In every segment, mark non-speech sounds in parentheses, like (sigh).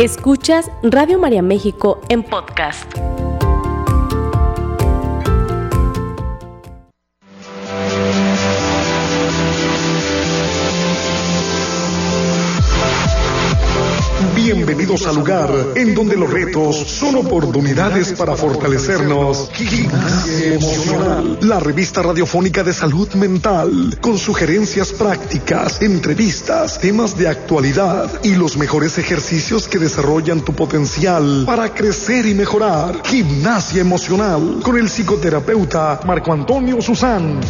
Escuchas Radio María México en podcast. Al lugar en donde los retos son oportunidades para fortalecernos. Gimnasia Emocional, la revista radiofónica de salud mental, con sugerencias prácticas, entrevistas, temas de actualidad y los mejores ejercicios que desarrollan tu potencial para crecer y mejorar. Gimnasia Emocional, con el psicoterapeuta Marco Antonio Susán.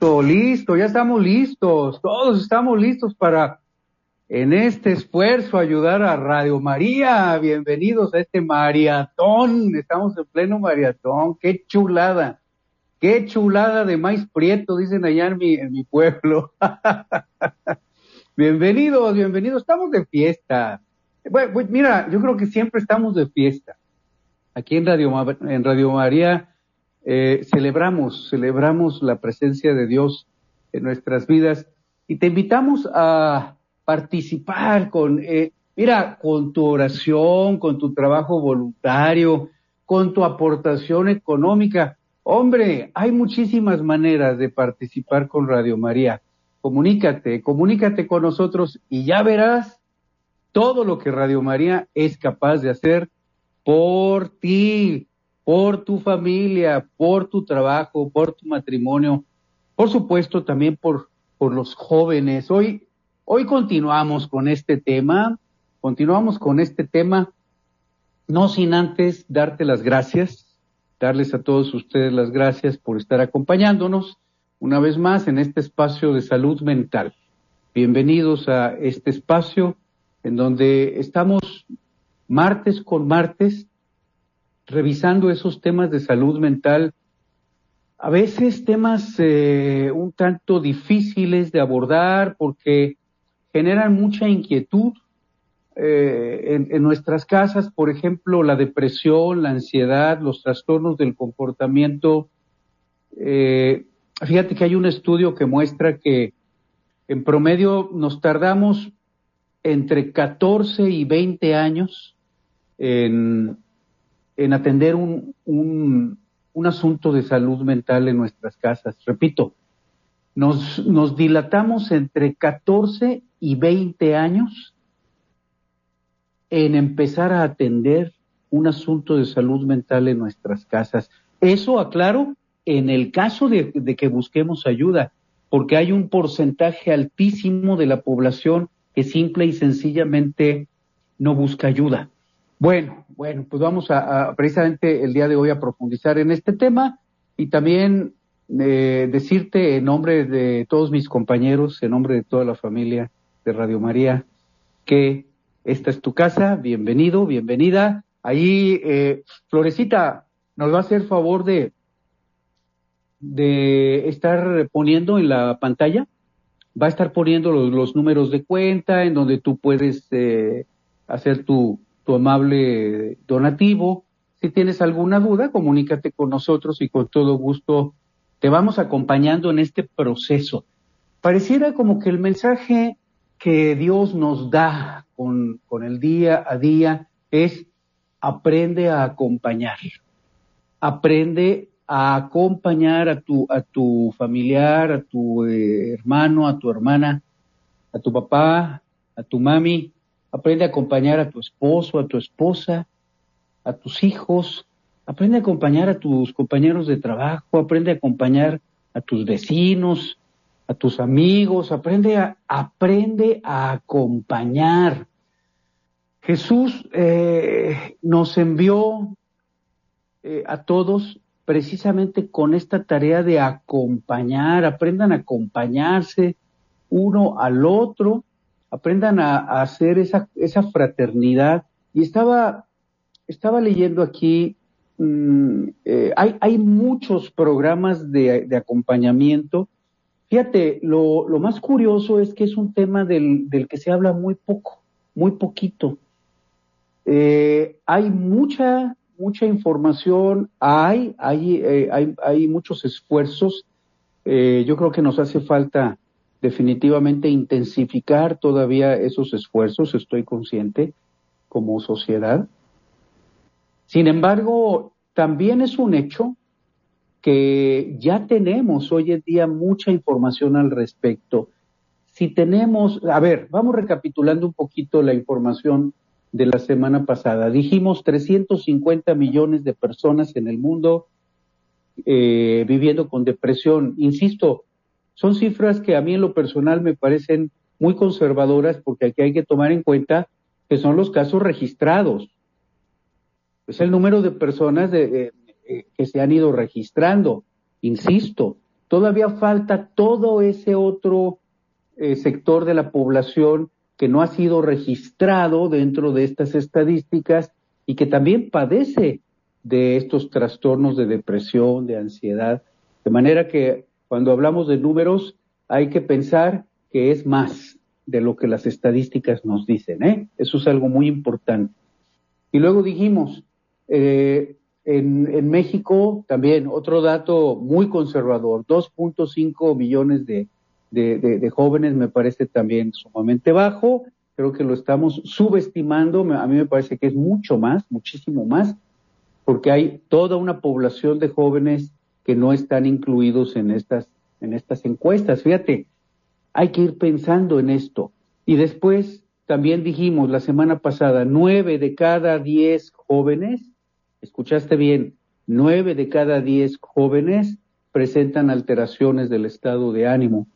Listo, ya estamos listos, todos estamos listos para en este esfuerzo ayudar a Radio María. Bienvenidos a este maratón, estamos en pleno maratón, qué chulada, qué chulada de maíz prieto, dicen allá en mi, en mi pueblo. (laughs) bienvenidos, bienvenidos, estamos de fiesta. Bueno, pues mira, yo creo que siempre estamos de fiesta. Aquí en Radio María eh, celebramos, celebramos la presencia de Dios en nuestras vidas y te invitamos a participar con, eh, mira, con tu oración, con tu trabajo voluntario, con tu aportación económica. Hombre, hay muchísimas maneras de participar con Radio María. Comunícate, comunícate con nosotros y ya verás todo lo que Radio María es capaz de hacer por ti por tu familia, por tu trabajo, por tu matrimonio, por supuesto también por, por los jóvenes. Hoy, hoy continuamos con este tema, continuamos con este tema, no sin antes darte las gracias, darles a todos ustedes las gracias por estar acompañándonos una vez más en este espacio de salud mental. Bienvenidos a este espacio en donde estamos martes con martes revisando esos temas de salud mental, a veces temas eh, un tanto difíciles de abordar porque generan mucha inquietud eh, en, nuestras casas, por ejemplo, la depresión, la ansiedad, los trastornos del comportamiento. Eh, fíjate que hay un estudio que muestra que en promedio nos tardamos entre 14 y 20 años en en atender un, un, un, asunto de salud mental en nuestras casas. Repito, nos, nos dilatamos entre 14 y 20 años en empezar a atender un asunto de salud mental en nuestras casas. Eso, aclaro, en el caso de, de, que busquemos ayuda, porque hay un porcentaje altísimo de la población que simple y sencillamente no busca ayuda. Bueno, bueno, pues vamos a, precisamente el día de hoy a profundizar en este tema y también eh, decirte en nombre de todos mis compañeros, en nombre de toda la familia de Radio María, que esta es tu casa, bienvenido, bienvenida. Ahí, eh, Florecita, nos va a hacer favor de, de estar poniendo en la pantalla, va a estar poniendo los, números de cuenta en donde tú puedes eh, hacer tu, tu amable donativo. Si tienes alguna duda, comunícate con nosotros y con todo gusto te vamos acompañando en este proceso. Pareciera como que el mensaje que Dios nos da con, el día a día es aprende a acompañar. Aprende a acompañar a tu, a tu familiar, a tu eh, hermano, a tu hermana, a tu papá, a tu mami, aprende a acompañar a tu esposo, a tu esposa, a tus hijos, aprende a acompañar a tus compañeros de trabajo, aprende a acompañar a tus vecinos, a tus amigos, aprende a, aprende a acompañar. Jesús eh, nos envió eh, a todos precisamente con esta tarea de acompañar, aprendan a acompañarse uno al otro aprendan a, hacer esa, esa fraternidad. Y estaba, estaba leyendo aquí, mm, eh, hay, hay muchos programas de, acompañamiento. Fíjate, lo, lo, más curioso es que es un tema del, del que se habla muy poco, muy poquito. Eh, hay mucha, mucha información, hay, hay, eh, hay, hay muchos esfuerzos. Yo creo que nos hace falta definitivamente intensificar todavía esos esfuerzos, estoy consciente, como sociedad. Sin embargo, también es un hecho que ya tenemos hoy en día mucha información al respecto. Si tenemos, a ver, vamos recapitulando un poquito la información de la semana pasada. Dijimos 350 millones de personas en el mundo eh, viviendo con depresión. Insisto, son cifras que a mí en lo personal me parecen muy conservadoras porque aquí hay que tomar en cuenta que son los casos registrados. Es el número de personas de, eh, que se han ido registrando. Insisto, todavía falta todo ese otro eh, sector de la población que no ha sido registrado dentro de estas estadísticas y que también padece de estos trastornos de depresión, de ansiedad. De manera que cuando hablamos de números hay que pensar que es más de lo que las estadísticas nos dicen. ¿eh? Eso es algo muy importante. Y luego dijimos, eh, en, en, México también otro dato muy conservador, 2.5 millones de de, jóvenes me parece también sumamente bajo. Creo que lo estamos subestimando. A mí me parece que es mucho más, muchísimo más, porque hay toda una población de jóvenes que no están incluidos en estas, en estas encuestas. Fíjate, hay que ir pensando en esto. Y después también dijimos la semana pasada, nueve de cada diez jóvenes, escuchaste bien, nueve de cada diez jóvenes presentan alteraciones del estado de ánimo.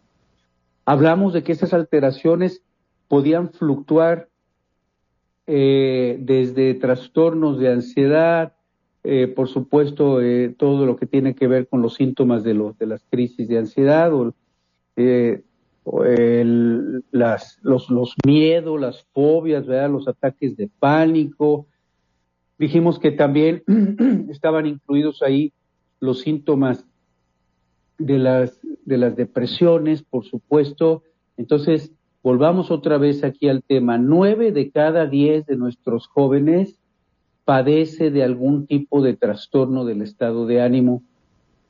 Hablamos de que esas alteraciones podían fluctuar eh, desde trastornos de ansiedad, eh, por supuesto, eh, todo lo que tiene que ver con los síntomas de, de las crisis de ansiedad, o, las, los, los, miedos, las fobias, ¿verdad? los ataques de pánico. Dijimos que también (clears throat) estaban incluidos ahí los síntomas de las, de las depresiones, por supuesto. Entonces, volvamos otra vez aquí al tema. Nueve de cada diez de nuestros jóvenes padece de algún tipo de trastorno del estado de ánimo.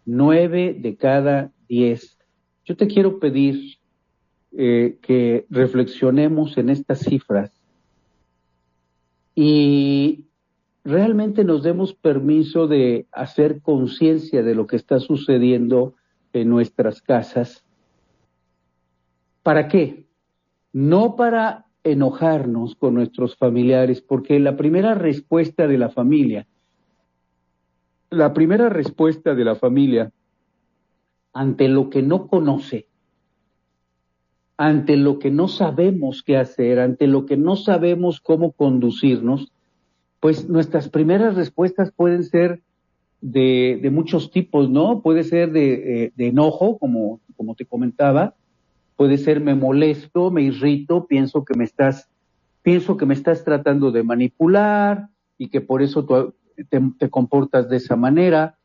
Nueve de cada diez. Yo te quiero pedir eh, que reflexionemos en estas cifras y realmente nos demos permiso de hacer conciencia de lo que está sucediendo en nuestras casas. ¿Para qué? No para enojarnos con nuestros familiares, porque la primera respuesta de la familia, la primera respuesta de la familia ante lo que no conoce, ante lo que no sabemos qué hacer, ante lo que no sabemos cómo conducirnos, pues nuestras primeras respuestas pueden ser de, muchos tipos, ¿no? Puede ser de, eh, de enojo, como, como te comentaba, puede ser me molesto, me irrito, pienso que me estás, pienso que me estás tratando de manipular y que por eso te, comportas de esa manera.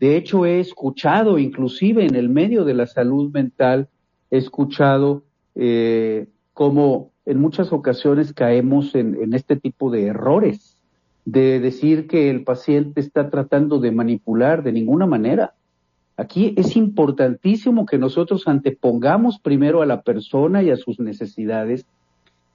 De hecho, he escuchado, inclusive en el medio de la salud mental, he escuchado eh, cómo en muchas ocasiones caemos en este tipo de errores de decir que el paciente está tratando de manipular de ninguna manera. Aquí es importantísimo que nosotros antepongamos primero a la persona y a sus necesidades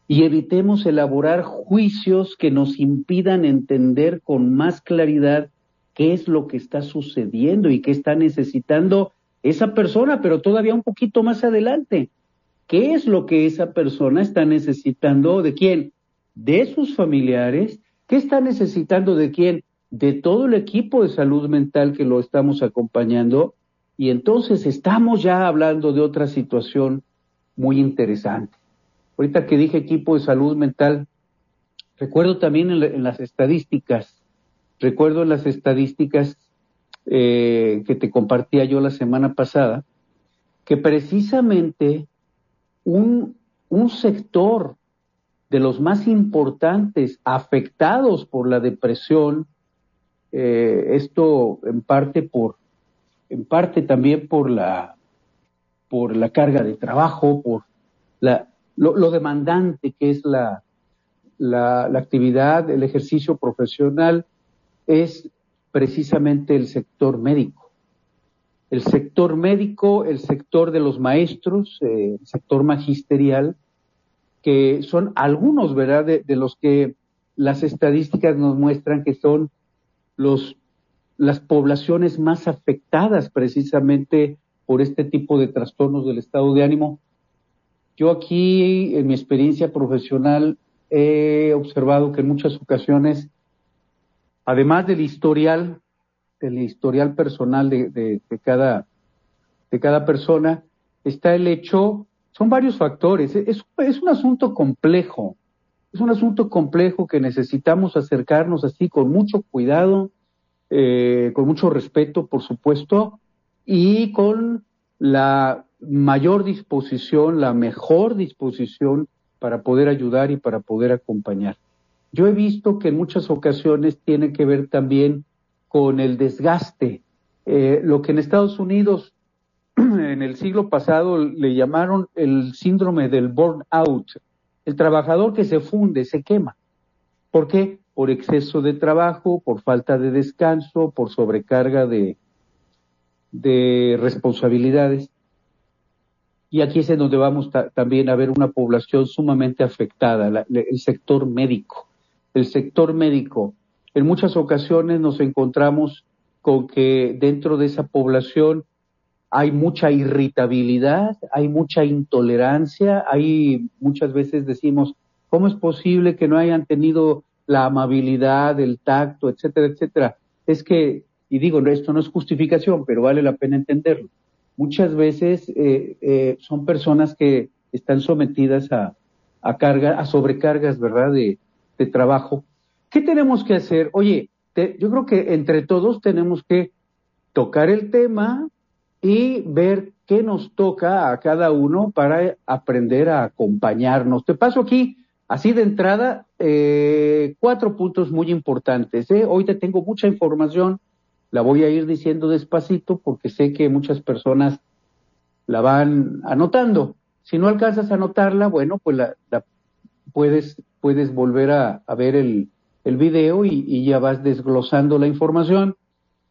y evitemos elaborar juicios que nos impidan entender con más claridad qué es lo que está sucediendo y qué está necesitando esa persona, pero todavía un poquito más adelante. ¿Qué es lo que esa persona está necesitando de quién? De sus familiares, ¿Qué está necesitando de quién? De todo el equipo de salud mental que lo estamos acompañando. Y entonces estamos ya hablando de otra situación muy interesante. Ahorita que dije equipo de salud mental, recuerdo también en, las estadísticas, recuerdo en las estadísticas eh, que te compartía yo la semana pasada, que precisamente un, un sector de los más importantes afectados por la depresión, eh, esto en parte por, en parte también por la, por la carga de trabajo, por la, lo, demandante que es la, la, actividad, el ejercicio profesional es precisamente el sector médico. El sector médico, el sector de los maestros, eh, el sector magisterial, que son algunos, ¿verdad?, de, los que las estadísticas nos muestran que son los, las poblaciones más afectadas precisamente por este tipo de trastornos del estado de ánimo. Yo aquí, en mi experiencia profesional, he observado que en muchas ocasiones, además del historial, del historial personal de, cada, de cada persona, está el hecho, son varios factores, es, es un asunto complejo, es un asunto complejo que necesitamos acercarnos así con mucho cuidado, eh, con mucho respeto, por supuesto, y con la mayor disposición, la mejor disposición para poder ayudar y para poder acompañar. Yo he visto que en muchas ocasiones tiene que ver también con el desgaste, eh, lo que en Estados Unidos (clears throat) en el siglo pasado le llamaron el síndrome del burnout, el trabajador que se funde, se quema. ¿Por qué? Por exceso de trabajo, por falta de descanso, por sobrecarga de, de responsabilidades. Y aquí es en donde vamos también a ver una población sumamente afectada, el sector médico. El sector médico, en muchas ocasiones nos encontramos con que dentro de esa población hay mucha irritabilidad, hay mucha intolerancia, hay muchas veces decimos, ¿cómo es posible que no hayan tenido la amabilidad, el tacto, etcétera, etcétera? Es que, y digo, esto no es justificación, pero vale la pena entenderlo muchas veces eh, eh, son personas que están sometidas a, a carga, a sobrecargas, ¿verdad? De, de, trabajo. ¿Qué tenemos que hacer? Oye, yo creo que entre todos tenemos que tocar el tema y ver qué nos toca a cada uno para aprender a acompañarnos. Te paso aquí, así de entrada, eh, cuatro puntos muy importantes. ¿eh? Hoy te tengo mucha información la voy a ir diciendo despacito porque sé que muchas personas la van anotando. Si no alcanzas a anotarla, bueno, pues la, puedes, puedes volver a, ver el, el video y, y, ya vas desglosando la información.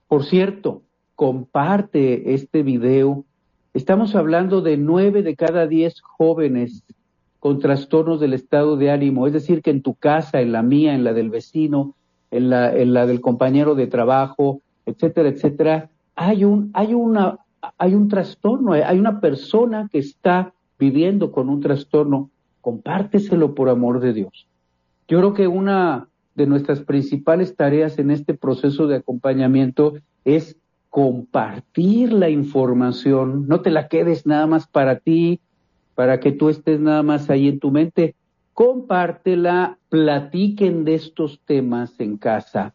Por cierto, comparte este video. Estamos hablando de nueve de cada diez jóvenes con trastornos del estado de ánimo, es decir, que en tu casa, en la mía, en la del vecino, en la, del compañero de trabajo, etcétera, etcétera, hay un, hay una, hay un trastorno, hay una persona que está viviendo con un trastorno, compárteselo por amor de Dios. Yo creo que una de nuestras principales tareas en este proceso de acompañamiento es compartir la información, no te la quedes nada más para ti, para que tú estés nada más ahí en tu mente, compártela, platiquen de estos temas en casa,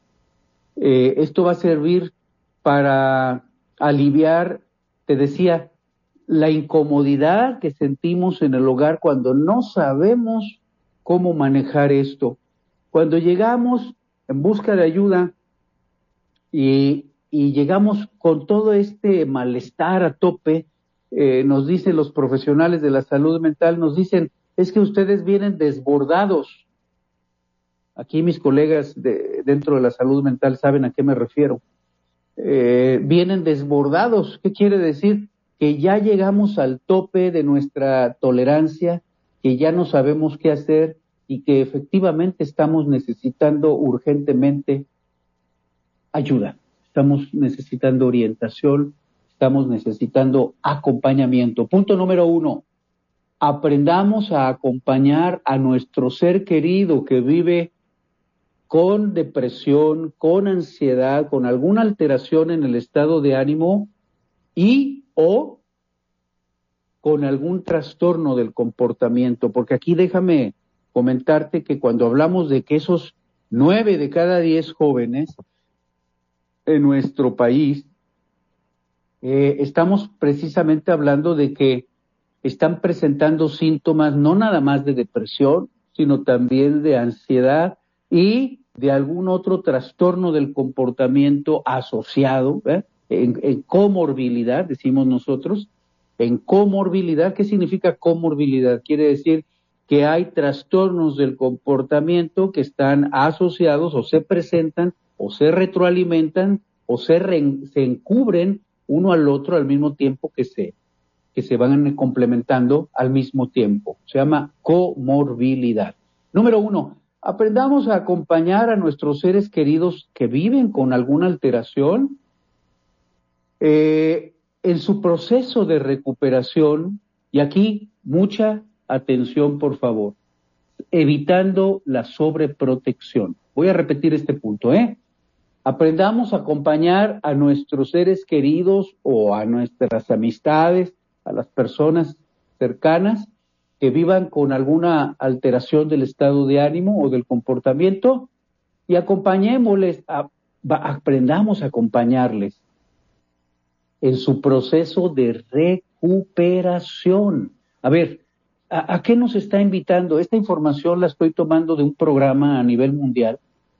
eh, esto va a servir para aliviar, te decía, la incomodidad que sentimos en el hogar cuando no sabemos cómo manejar esto. Cuando llegamos en busca de ayuda y, llegamos con todo este malestar a tope, eh, nos dicen los profesionales de la salud mental, nos dicen, es que ustedes vienen desbordados Aquí mis colegas de, dentro de la salud mental saben a qué me refiero. Eh, vienen desbordados. ¿Qué quiere decir? Que ya llegamos al tope de nuestra tolerancia, que ya no sabemos qué hacer y que efectivamente estamos necesitando urgentemente ayuda. Estamos necesitando orientación, estamos necesitando acompañamiento. Punto número uno, aprendamos a acompañar a nuestro ser querido que vive con depresión, con ansiedad, con alguna alteración en el estado de ánimo y o con algún trastorno del comportamiento, porque aquí déjame comentarte que cuando hablamos de que esos nueve de cada diez jóvenes en nuestro país, eh, estamos precisamente hablando de que están presentando síntomas no nada más de depresión, sino también de ansiedad, y de algún otro trastorno del comportamiento asociado, ¿eh? en, comorbilidad, decimos nosotros, en comorbilidad, ¿qué significa comorbilidad? Quiere decir que hay trastornos del comportamiento que están asociados o se presentan o se retroalimentan o se, se encubren uno al otro al mismo tiempo que se, que se van complementando al mismo tiempo. Se llama comorbilidad. Número uno, aprendamos a acompañar a nuestros seres queridos que viven con alguna alteración eh, en su proceso de recuperación. Y aquí mucha atención, por favor, evitando la sobreprotección. Voy a repetir este punto, ¿eh? Aprendamos a acompañar a nuestros seres queridos o a nuestras amistades, a las personas cercanas que vivan con alguna alteración del estado de ánimo o del comportamiento y acompañémosles, aprendamos a acompañarles en su proceso de recuperación. A ver, ¿a, qué nos está invitando? Esta información la estoy tomando de un programa a nivel mundial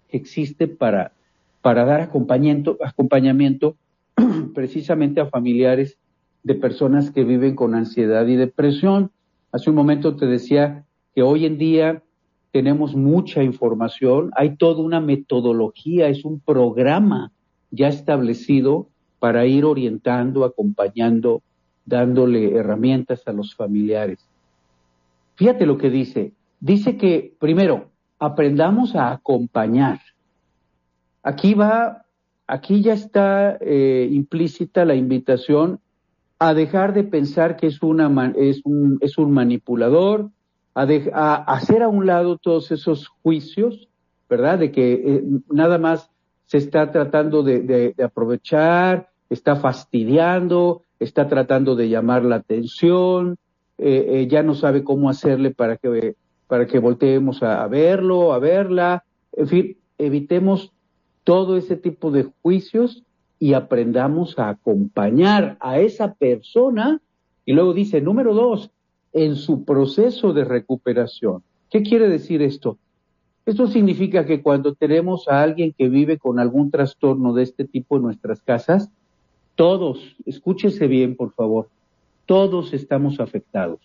que existe para, para dar acompañamiento, acompañamiento (clears throat) precisamente a familiares de personas que viven con ansiedad y depresión. Hace un momento te decía que hoy en día tenemos mucha información, hay toda una metodología, es un programa ya establecido para ir orientando, acompañando, dándole herramientas a los familiares. Fíjate lo que dice. Dice que, primero, aprendamos a acompañar. Aquí va, aquí ya está eh, implícita la invitación a dejar de pensar que es, una, es, un, es un manipulador, a, hacer a un lado todos esos juicios, ¿verdad? De que eh, nada más se está tratando de aprovechar, está fastidiando, está tratando de llamar la atención, eh, eh, ya no sabe cómo hacerle para que, para que volteemos a, verlo, a verla. En fin, evitemos todo ese tipo de juicios y aprendamos a acompañar a esa persona. Y luego dice, número dos, en su proceso de recuperación. ¿Qué quiere decir esto? Esto significa que cuando tenemos a alguien que vive con algún trastorno de este tipo en nuestras casas, todos, escúchese bien, por favor, todos estamos afectados.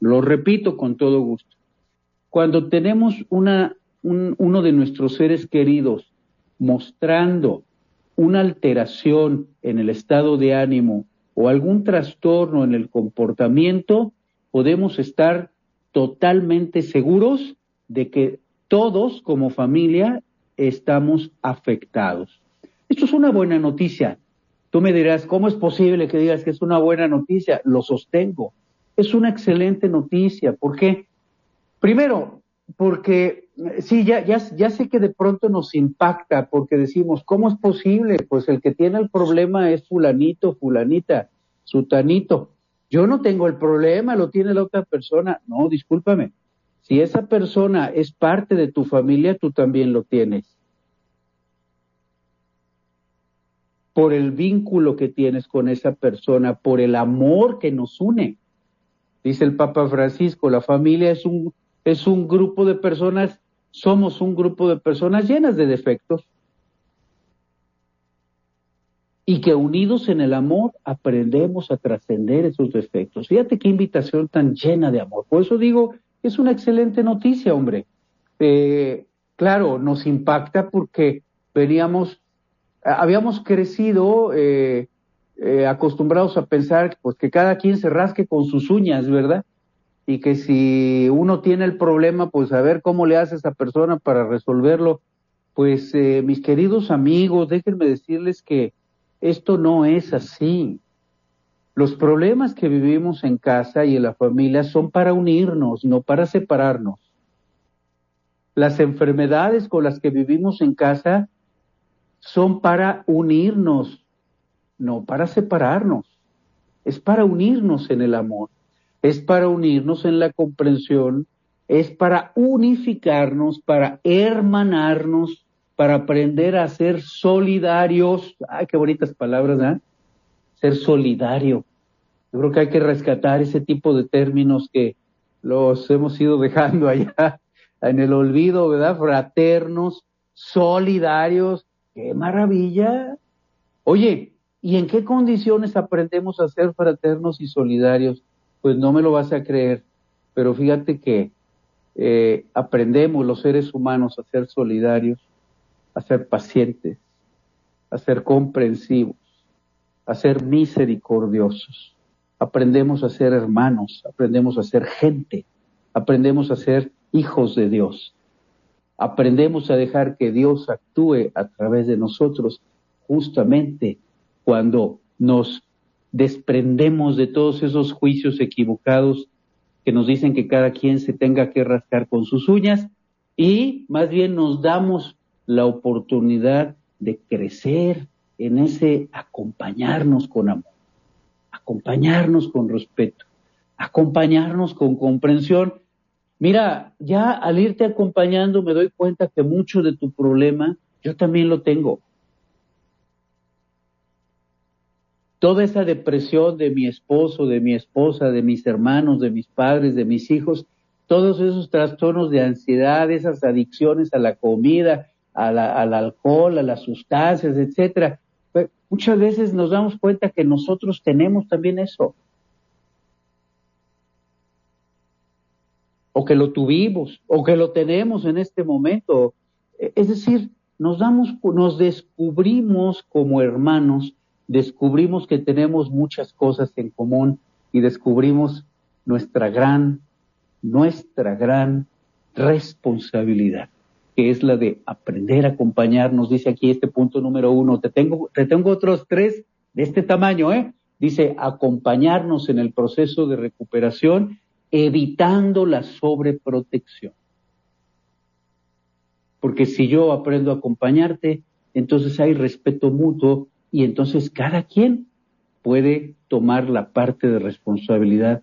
Lo repito con todo gusto. Cuando tenemos una, uno de nuestros seres queridos mostrando una alteración en el estado de ánimo o algún trastorno en el comportamiento, podemos estar totalmente seguros de que todos como familia estamos afectados. Esto es una buena noticia. Tú me dirás, ¿cómo es posible que digas que es una buena noticia? Lo sostengo. Es una excelente noticia. ¿Por qué? Primero, porque sí, ya, ya, ya sé que de pronto nos impacta porque decimos, ¿cómo es posible? Pues el que tiene el problema es fulanito, fulanita, sutanito. Yo no tengo el problema, lo tiene la otra persona. No, discúlpame. Si esa persona es parte de tu familia, tú también lo tienes. por el vínculo que tienes con esa persona, por el amor que nos une. Dice el Papa Francisco, la familia es un, es un grupo de personas, somos un grupo de personas llenas de defectos y que unidos en el amor aprendemos a trascender esos defectos. Fíjate qué invitación tan llena de amor. Por eso digo, es una excelente noticia, hombre. Eh, claro, nos impacta porque veníamos habíamos crecido eh, eh, acostumbrados a pensar pues, que cada quien se rasque con sus uñas, ¿verdad? Y que si uno tiene el problema, pues a ver cómo le hace a esa persona para resolverlo. Pues eh, mis queridos amigos, déjenme decirles que esto no es así. Los problemas que vivimos en casa y en la familia son para unirnos, no para separarnos. Las enfermedades con las que vivimos en casa son para unirnos, no para separarnos. Es para unirnos en el amor, es para unirnos en la comprensión, es para unificarnos, para hermanarnos, para aprender a ser solidarios. Ay, qué bonitas palabras, ¿eh? Ser solidario. Yo creo que hay que rescatar ese tipo de términos que los hemos ido dejando allá (laughs) en el olvido, ¿verdad? Fraternos, solidarios, ¡Qué maravilla! Oye, ¿y en qué condiciones aprendemos a ser fraternos y solidarios? Pues no me lo vas a creer, pero fíjate que eh, aprendemos los seres humanos a ser solidarios, a ser pacientes, a ser comprensivos, a ser misericordiosos. Aprendemos a ser hermanos, aprendemos a ser gente, aprendemos a ser hijos de Dios. Aprendemos a dejar que Dios actúe a través de nosotros justamente cuando nos desprendemos de todos esos juicios equivocados que nos dicen que cada quien se tenga que rascar con sus uñas y más bien nos damos la oportunidad de crecer en ese acompañarnos con amor, acompañarnos con respeto, acompañarnos con comprensión. Mira, ya al irte acompañando me doy cuenta que mucho de tu problema yo también lo tengo. Toda esa depresión de mi esposo, de mi esposa, de mis hermanos, de mis padres, de mis hijos, todos esos trastornos de ansiedad, esas adicciones a la comida, al alcohol, a las sustancias, etcétera. Pues, muchas veces nos damos cuenta que nosotros tenemos también eso. O que lo tuvimos, o que lo tenemos en este momento. Es decir, nos damos, nos descubrimos como hermanos descubrimos que tenemos muchas cosas en común y descubrimos nuestra gran, nuestra gran responsabilidad, que es la de aprender a acompañarnos. Dice aquí este punto número uno. Te tengo, te tengo otros tres de este tamaño, ¿eh? Dice acompañarnos en el proceso de recuperación, evitando la sobreprotección. Porque si yo aprendo a acompañarte, entonces hay respeto mutuo y entonces cada quien puede tomar la parte de responsabilidad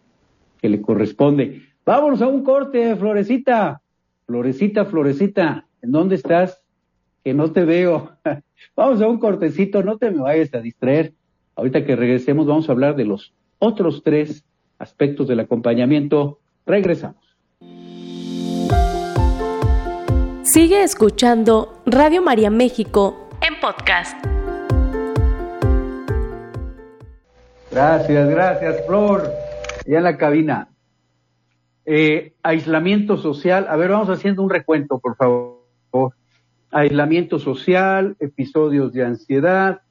que le corresponde. Vámonos a un corte, Florecita. Florecita, Florecita, ¿en dónde estás? Que no te veo. (laughs) vamos a un cortecito, no te me vayas a distraer. Ahorita que regresemos vamos a hablar de los otros tres aspectos del acompañamiento. Regresamos. Sigue escuchando Radio María México en podcast. Gracias, gracias, Flor. Ya en la cabina. Eh, aislamiento social. A ver, vamos haciendo un recuento, por favor. Aislamiento social, episodios de ansiedad,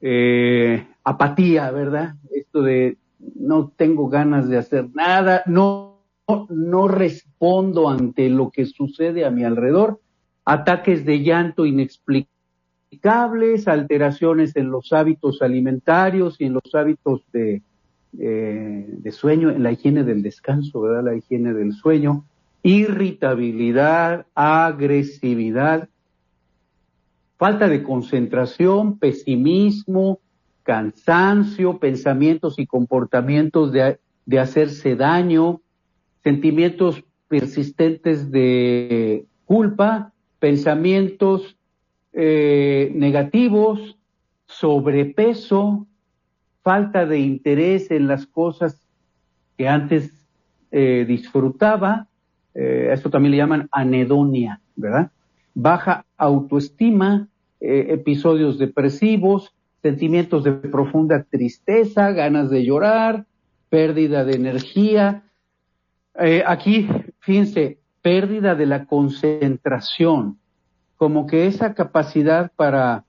eh, apatía, ¿verdad? Esto de no tengo ganas de hacer nada, no, no respondo ante lo que sucede a mi alrededor, ataques de llanto alteraciones en los hábitos alimentarios y en los hábitos de, eh, de sueño, en la higiene del descanso, ¿verdad? La higiene del sueño, irritabilidad, agresividad, falta de concentración, pesimismo, cansancio, pensamientos y comportamientos de, de hacerse daño, sentimientos persistentes de culpa, pensamientos eh, negativos, sobrepeso, falta de interés en las cosas que antes eh, disfrutaba, eh, esto también le llaman anedonia, ¿verdad? Baja autoestima, episodios depresivos, sentimientos de profunda tristeza, ganas de llorar, pérdida de energía. aquí, fíjense, pérdida de la concentración, como que esa capacidad para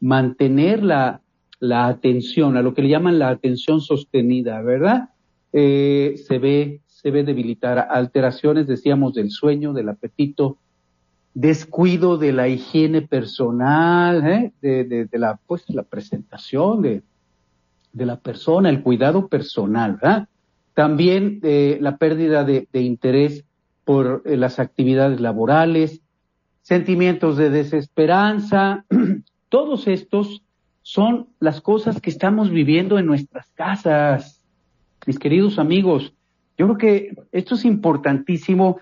mantener la, la atención, a lo que le llaman la atención sostenida, ¿verdad? Eh, se ve, se ve debilitar. Alteraciones, decíamos, del sueño, del apetito, descuido de la higiene personal, ¿eh? de, de, la, pues, la presentación de, de la persona, el cuidado personal, ¿verdad? También eh, la pérdida de, de interés por eh, las actividades laborales, sentimientos de desesperanza, (clears throat) todos estos son las cosas que estamos viviendo en nuestras casas, mis queridos amigos. Yo creo que esto es importantísimo.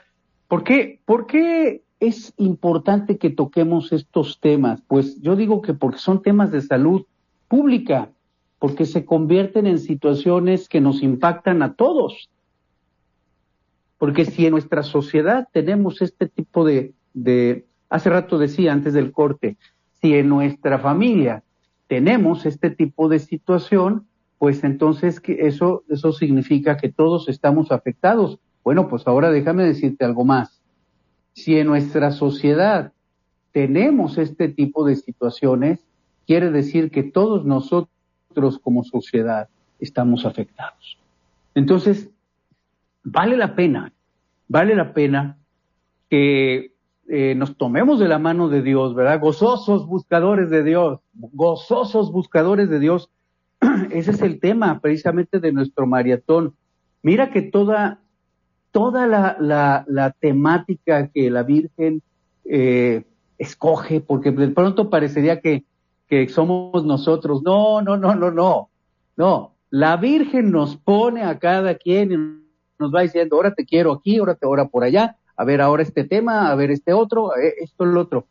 ¿Por qué? ¿Por qué es importante que toquemos estos temas? Pues yo digo que porque son temas de salud pública, porque se convierten en situaciones que nos impactan a todos. Porque si en nuestra sociedad tenemos este tipo de, de Hace rato decía antes del corte, si en nuestra familia tenemos este tipo de situación, pues entonces eso, eso significa que todos estamos afectados. Bueno, pues ahora déjame decirte algo más. Si en nuestra sociedad tenemos este tipo de situaciones, quiere decir que todos nosotros como sociedad estamos afectados. Entonces, vale la pena, vale la pena que eh, nos tomemos de la mano de Dios, ¿verdad? Gozosos buscadores de Dios, gozosos buscadores de Dios. (clears throat) Ese es el tema precisamente de nuestro maratón. Mira que toda, toda la, la, temática que la Virgen eh, escoge, porque de pronto parecería que, que somos nosotros. No, no, no, no, no. No, la Virgen nos pone a cada quien y nos va diciendo, ahora te quiero aquí, ahora te ahora por allá, a ver ahora este tema, a ver este otro, eh, esto, el otro.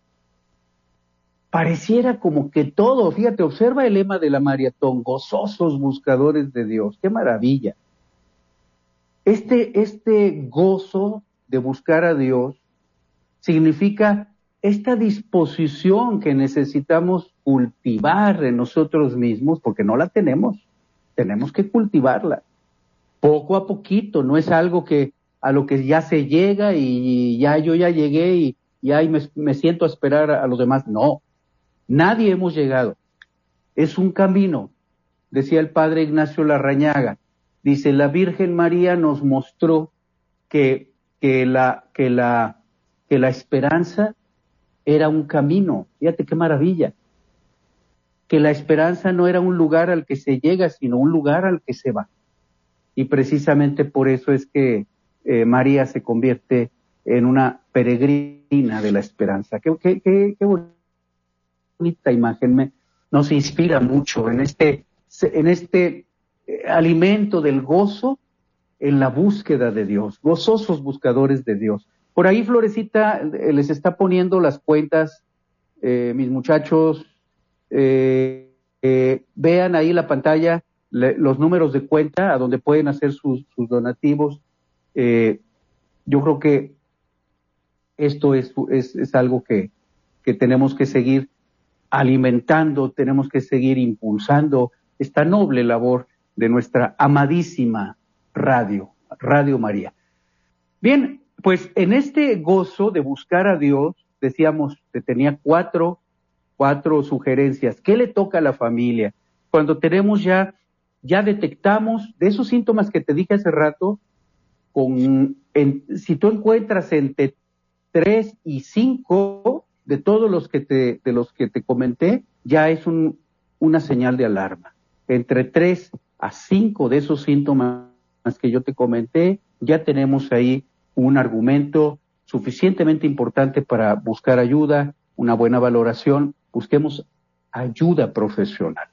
Pareciera como que todo, fíjate, observa el lema de la maratón, gozosos buscadores de Dios, qué maravilla. Este, este gozo de buscar a Dios significa esta disposición que necesitamos cultivar en nosotros mismos, porque no la tenemos, tenemos que cultivarla poco a poquito, no es algo que a lo que ya se llega y ya yo ya llegué y, y ahí me, siento a esperar a, los demás. No, nadie hemos llegado. Es un camino, decía el padre Ignacio Larrañaga. Dice, la Virgen María nos mostró que, que, la, que, la, que la esperanza era un camino. Fíjate qué maravilla. Que la esperanza no era un lugar al que se llega, sino un lugar al que se va. Y precisamente por eso es que eh, María se convierte en una peregrina de la esperanza. Qué, bonita imagen, nos inspira mucho en este, en este eh, alimento del gozo en la búsqueda de Dios, gozosos buscadores de Dios. Por ahí Florecita eh, les está poniendo las cuentas, mis muchachos, vean ahí la pantalla los números de cuenta a donde pueden hacer sus, donativos. Eh, yo creo que esto es, es, algo que, que tenemos que seguir alimentando, tenemos que seguir impulsando esta noble labor de nuestra amadísima radio, Radio María. Bien, pues en este gozo de buscar a Dios, decíamos que tenía cuatro, cuatro sugerencias. ¿Qué le toca a la familia? Cuando tenemos ya ya detectamos de esos síntomas que te dije hace rato, si tú encuentras entre 3 y 5 de todos los que te, de los que te comenté, ya es un, una señal de alarma. Entre 3 a 5 de esos síntomas que yo te comenté, ya tenemos ahí un argumento suficientemente importante para buscar ayuda, una buena valoración, busquemos ayuda profesional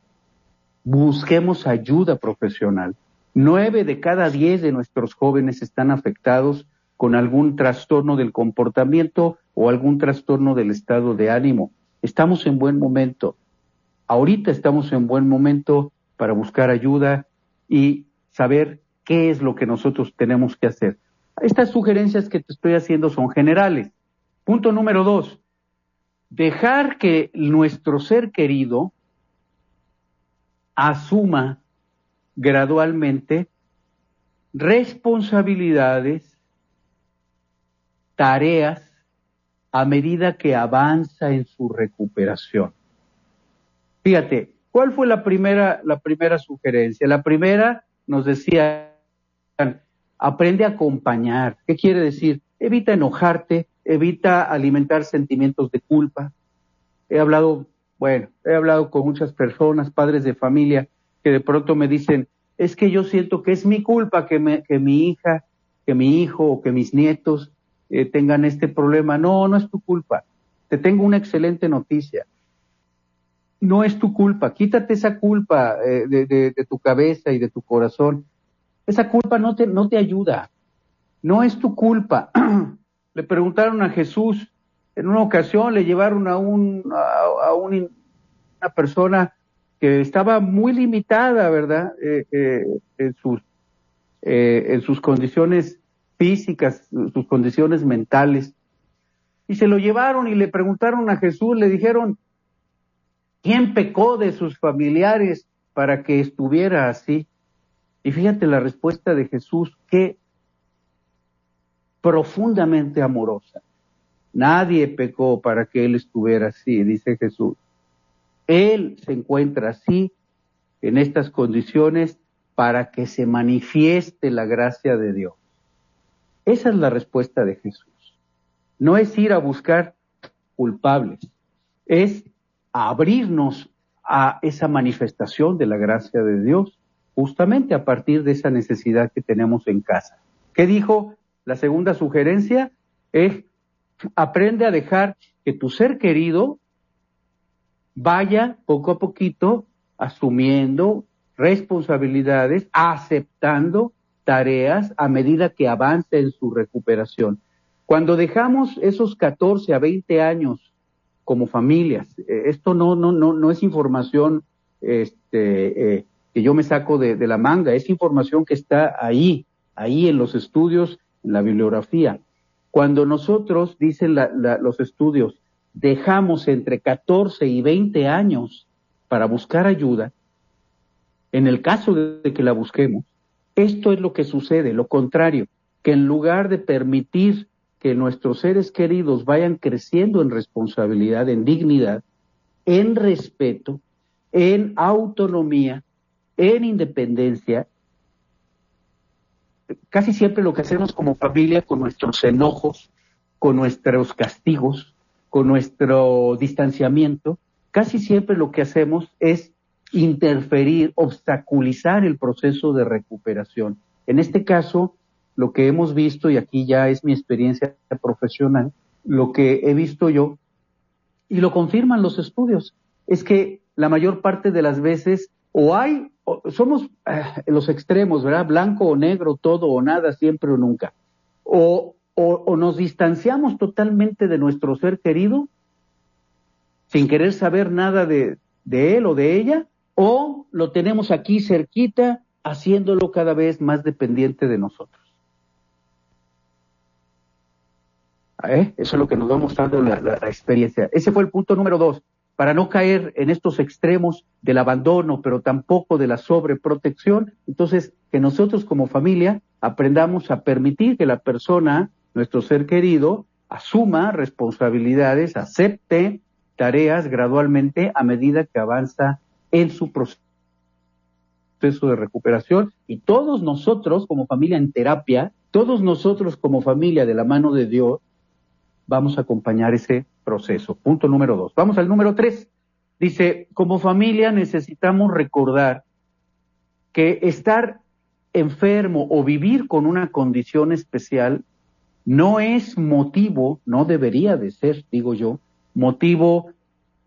busquemos ayuda profesional. Nueve de cada diez de nuestros jóvenes están afectados con algún trastorno del comportamiento o algún trastorno del estado de ánimo. Estamos en buen momento. Ahorita estamos en buen momento para buscar ayuda y saber qué es lo que nosotros tenemos que hacer. Estas sugerencias que te estoy haciendo son generales. Punto número dos, dejar que nuestro ser querido asuma gradualmente responsabilidades, tareas, a medida que avanza en su recuperación. Fíjate, ¿cuál fue la primera, la primera sugerencia? La primera nos decía, aprende a acompañar. ¿Qué quiere decir? Evita enojarte, evita alimentar sentimientos de culpa. He hablado bueno, he hablado con muchas personas, padres de familia, que de pronto me dicen, es que yo siento que es mi culpa que, me, que mi hija, que mi hijo o que mis nietos eh, tengan este problema. No, no es tu culpa. Te tengo una excelente noticia. No es tu culpa. Quítate esa culpa eh, de, de, tu cabeza y de tu corazón. Esa culpa no te, no te ayuda. No es tu culpa. (clears throat) Le preguntaron a Jesús, en una ocasión le llevaron a, un, a, una persona que estaba muy limitada, ¿verdad? Eh, eh, en, sus, eh, en sus condiciones físicas, sus condiciones mentales. Y se lo llevaron y le preguntaron a Jesús, le dijeron, ¿quién pecó de sus familiares para que estuviera así? Y fíjate la respuesta de Jesús, qué, profundamente amorosa. Nadie pecó para que Él estuviera así, dice Jesús. Él se encuentra así, en estas condiciones, para que se manifieste la gracia de Dios. Esa es la respuesta de Jesús. No es ir a buscar culpables, es abrirnos a esa manifestación de la gracia de Dios, justamente a partir de esa necesidad que tenemos en casa. ¿Qué dijo? La segunda sugerencia es aprende a dejar que tu ser querido vaya poco a poquito asumiendo responsabilidades, aceptando tareas a medida que avance en su recuperación. Cuando dejamos esos 14 a 20 años como familias, eh, esto no, no, no, no es información este, eh, que yo me saco de, la manga, es información que está ahí, ahí en los estudios, en la bibliografía. Cuando nosotros, dicen los estudios, dejamos entre 14 y 20 años para buscar ayuda, en el caso de que la busquemos, esto es lo que sucede, lo contrario, que en lugar de permitir que nuestros seres queridos vayan creciendo en responsabilidad, en dignidad, en respeto, en autonomía, en independencia, casi siempre lo que hacemos como familia con nuestros enojos, con nuestros castigos, con nuestro distanciamiento, casi siempre lo que hacemos es interferir, obstaculizar el proceso de recuperación. En este caso, lo que hemos visto, y aquí ya es mi experiencia profesional, lo que he visto yo, y lo confirman los estudios, es que la mayor parte de las veces o hay, somos eh, los extremos, ¿verdad? Blanco o negro, todo o nada, siempre o nunca. O, o nos distanciamos totalmente de nuestro ser querido, sin querer saber nada de, él o de ella, o lo tenemos aquí cerquita, haciéndolo cada vez más dependiente de nosotros. ¿Eh? Eso es lo que nos va mostrando la, la, experiencia. Ese fue el punto número dos, para no caer en estos extremos del abandono, pero tampoco de la sobreprotección. Entonces, que nosotros como familia aprendamos a permitir que la persona, nuestro ser querido, asuma responsabilidades, acepte tareas gradualmente a medida que avanza en su proceso de recuperación y todos nosotros como familia en terapia, todos nosotros como familia de la mano de Dios, vamos a acompañar ese proceso. Punto número dos. Vamos al número tres. Dice, como familia necesitamos recordar que estar enfermo o vivir con una condición especial no es motivo, no debería de ser, digo yo, motivo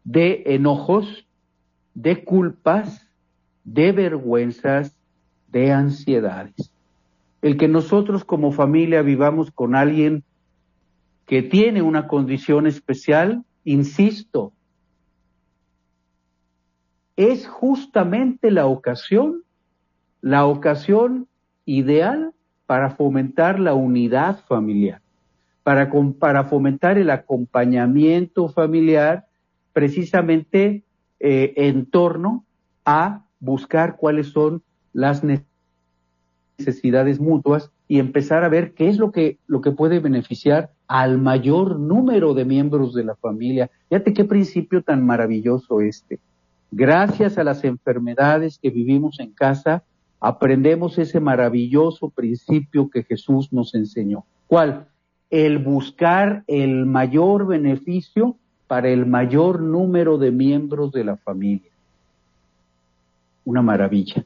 de enojos, de culpas, de vergüenzas, de ansiedades. El que nosotros como familia vivamos con alguien que tiene una condición especial, insisto, es justamente la ocasión, la ocasión ideal para fomentar la unidad familiar, para, para fomentar el acompañamiento familiar, precisamente eh, en torno a buscar cuáles son las necesidades mutuas y empezar a ver qué es lo que, lo que puede beneficiar al mayor número de miembros de la familia. Fíjate qué principio tan maravilloso este. Gracias a las enfermedades que vivimos en casa, aprendemos ese maravilloso principio que Jesús nos enseñó. ¿Cuál? El buscar el mayor beneficio para el mayor número de miembros de la familia. Una maravilla,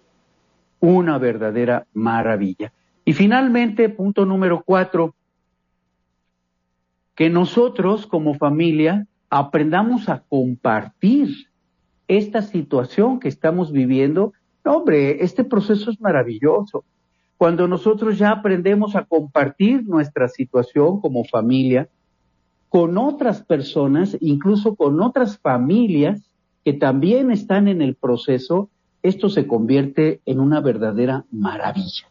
una verdadera maravilla. Y finalmente, punto número cuatro, que nosotros como familia aprendamos a compartir esta situación que estamos viviendo. Hombre, este proceso es maravilloso. Cuando nosotros ya aprendemos a compartir nuestra situación como familia, con otras personas, incluso con otras familias que también están en el proceso, esto se convierte en una verdadera maravilla.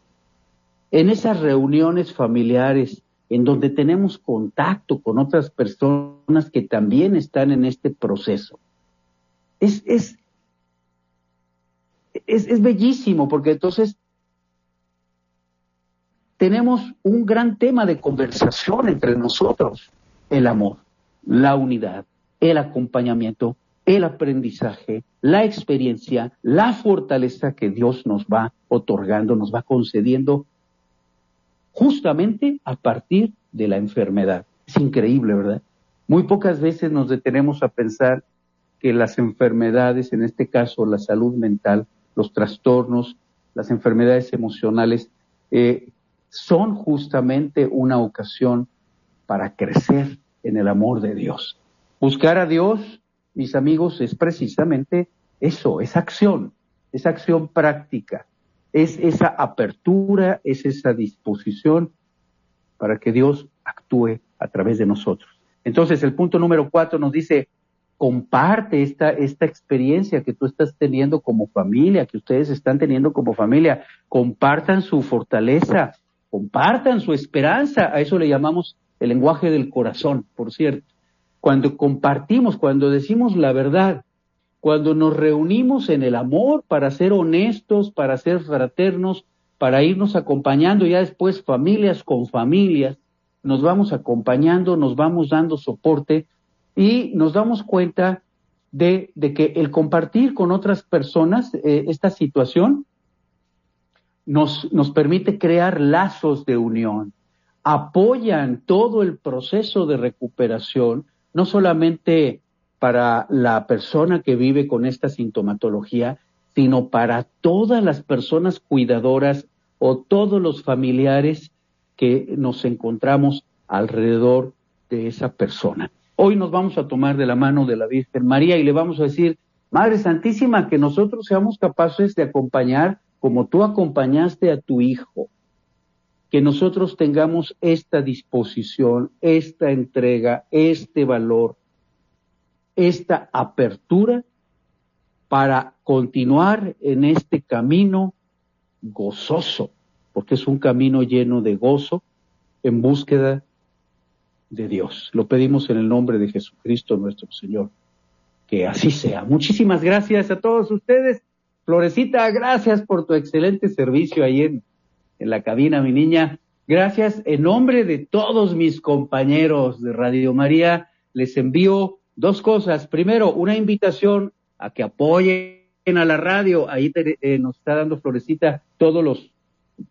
En esas reuniones familiares en donde tenemos contacto con otras personas que también están en este proceso, es, es, es, es bellísimo porque entonces tenemos un gran tema de conversación entre nosotros, el amor, la unidad, el acompañamiento, el aprendizaje, la experiencia, la fortaleza que Dios nos va otorgando, nos va concediendo justamente a partir de la enfermedad. Es increíble, ¿verdad? Muy pocas veces nos detenemos a pensar que las enfermedades, en este caso la salud mental, los trastornos, las enfermedades emocionales, eh, son justamente una ocasión para crecer en el amor de Dios. Buscar a Dios, mis amigos, es precisamente eso, es acción, es acción práctica, es esa apertura, es esa disposición para que Dios actúe a través de nosotros. Entonces, el punto número cuatro nos dice, comparte esta, esta experiencia que tú estás teniendo como familia, que ustedes están teniendo como familia, compartan su fortaleza, compartan su esperanza, a eso le llamamos el lenguaje del corazón, por cierto. Cuando compartimos, cuando decimos la verdad, cuando nos reunimos en el amor para ser honestos, para ser fraternos, para irnos acompañando ya después familias con familias, nos vamos acompañando, nos vamos dando soporte y nos damos cuenta de, que el compartir con otras personas eh, esta situación nos, nos permite crear lazos de unión, apoyan todo el proceso de recuperación, no solamente para la persona que vive con esta sintomatología, sino para todas las personas cuidadoras o todos los familiares que nos encontramos alrededor de esa persona. Hoy nos vamos a tomar de la mano de la Virgen María y le vamos a decir, Madre Santísima, que nosotros seamos capaces de acompañar como tú acompañaste a tu Hijo, que nosotros tengamos esta disposición, esta entrega, este valor, esta apertura para continuar en este camino gozoso, porque es un camino lleno de gozo en búsqueda de Dios. Lo pedimos en el nombre de Jesucristo nuestro Señor. Que así sea. Muchísimas gracias a todos ustedes. Florecita, gracias por tu excelente servicio ahí en, la cabina, mi niña. Gracias en nombre de todos mis compañeros de Radio María. Les envío dos cosas. Primero, una invitación a que apoyen a la radio. Ahí eh, nos está dando Florecita todos los,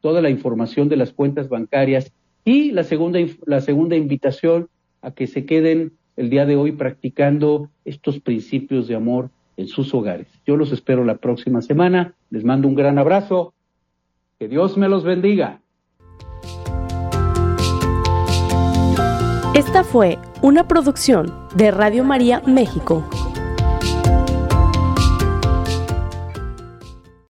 toda la información de las cuentas bancarias y la segunda, la segunda invitación a que se queden el día de hoy practicando estos principios de amor en sus hogares. Yo los espero la próxima semana. Les mando un gran abrazo. Que Dios me los bendiga. Esta fue una producción de Radio María México.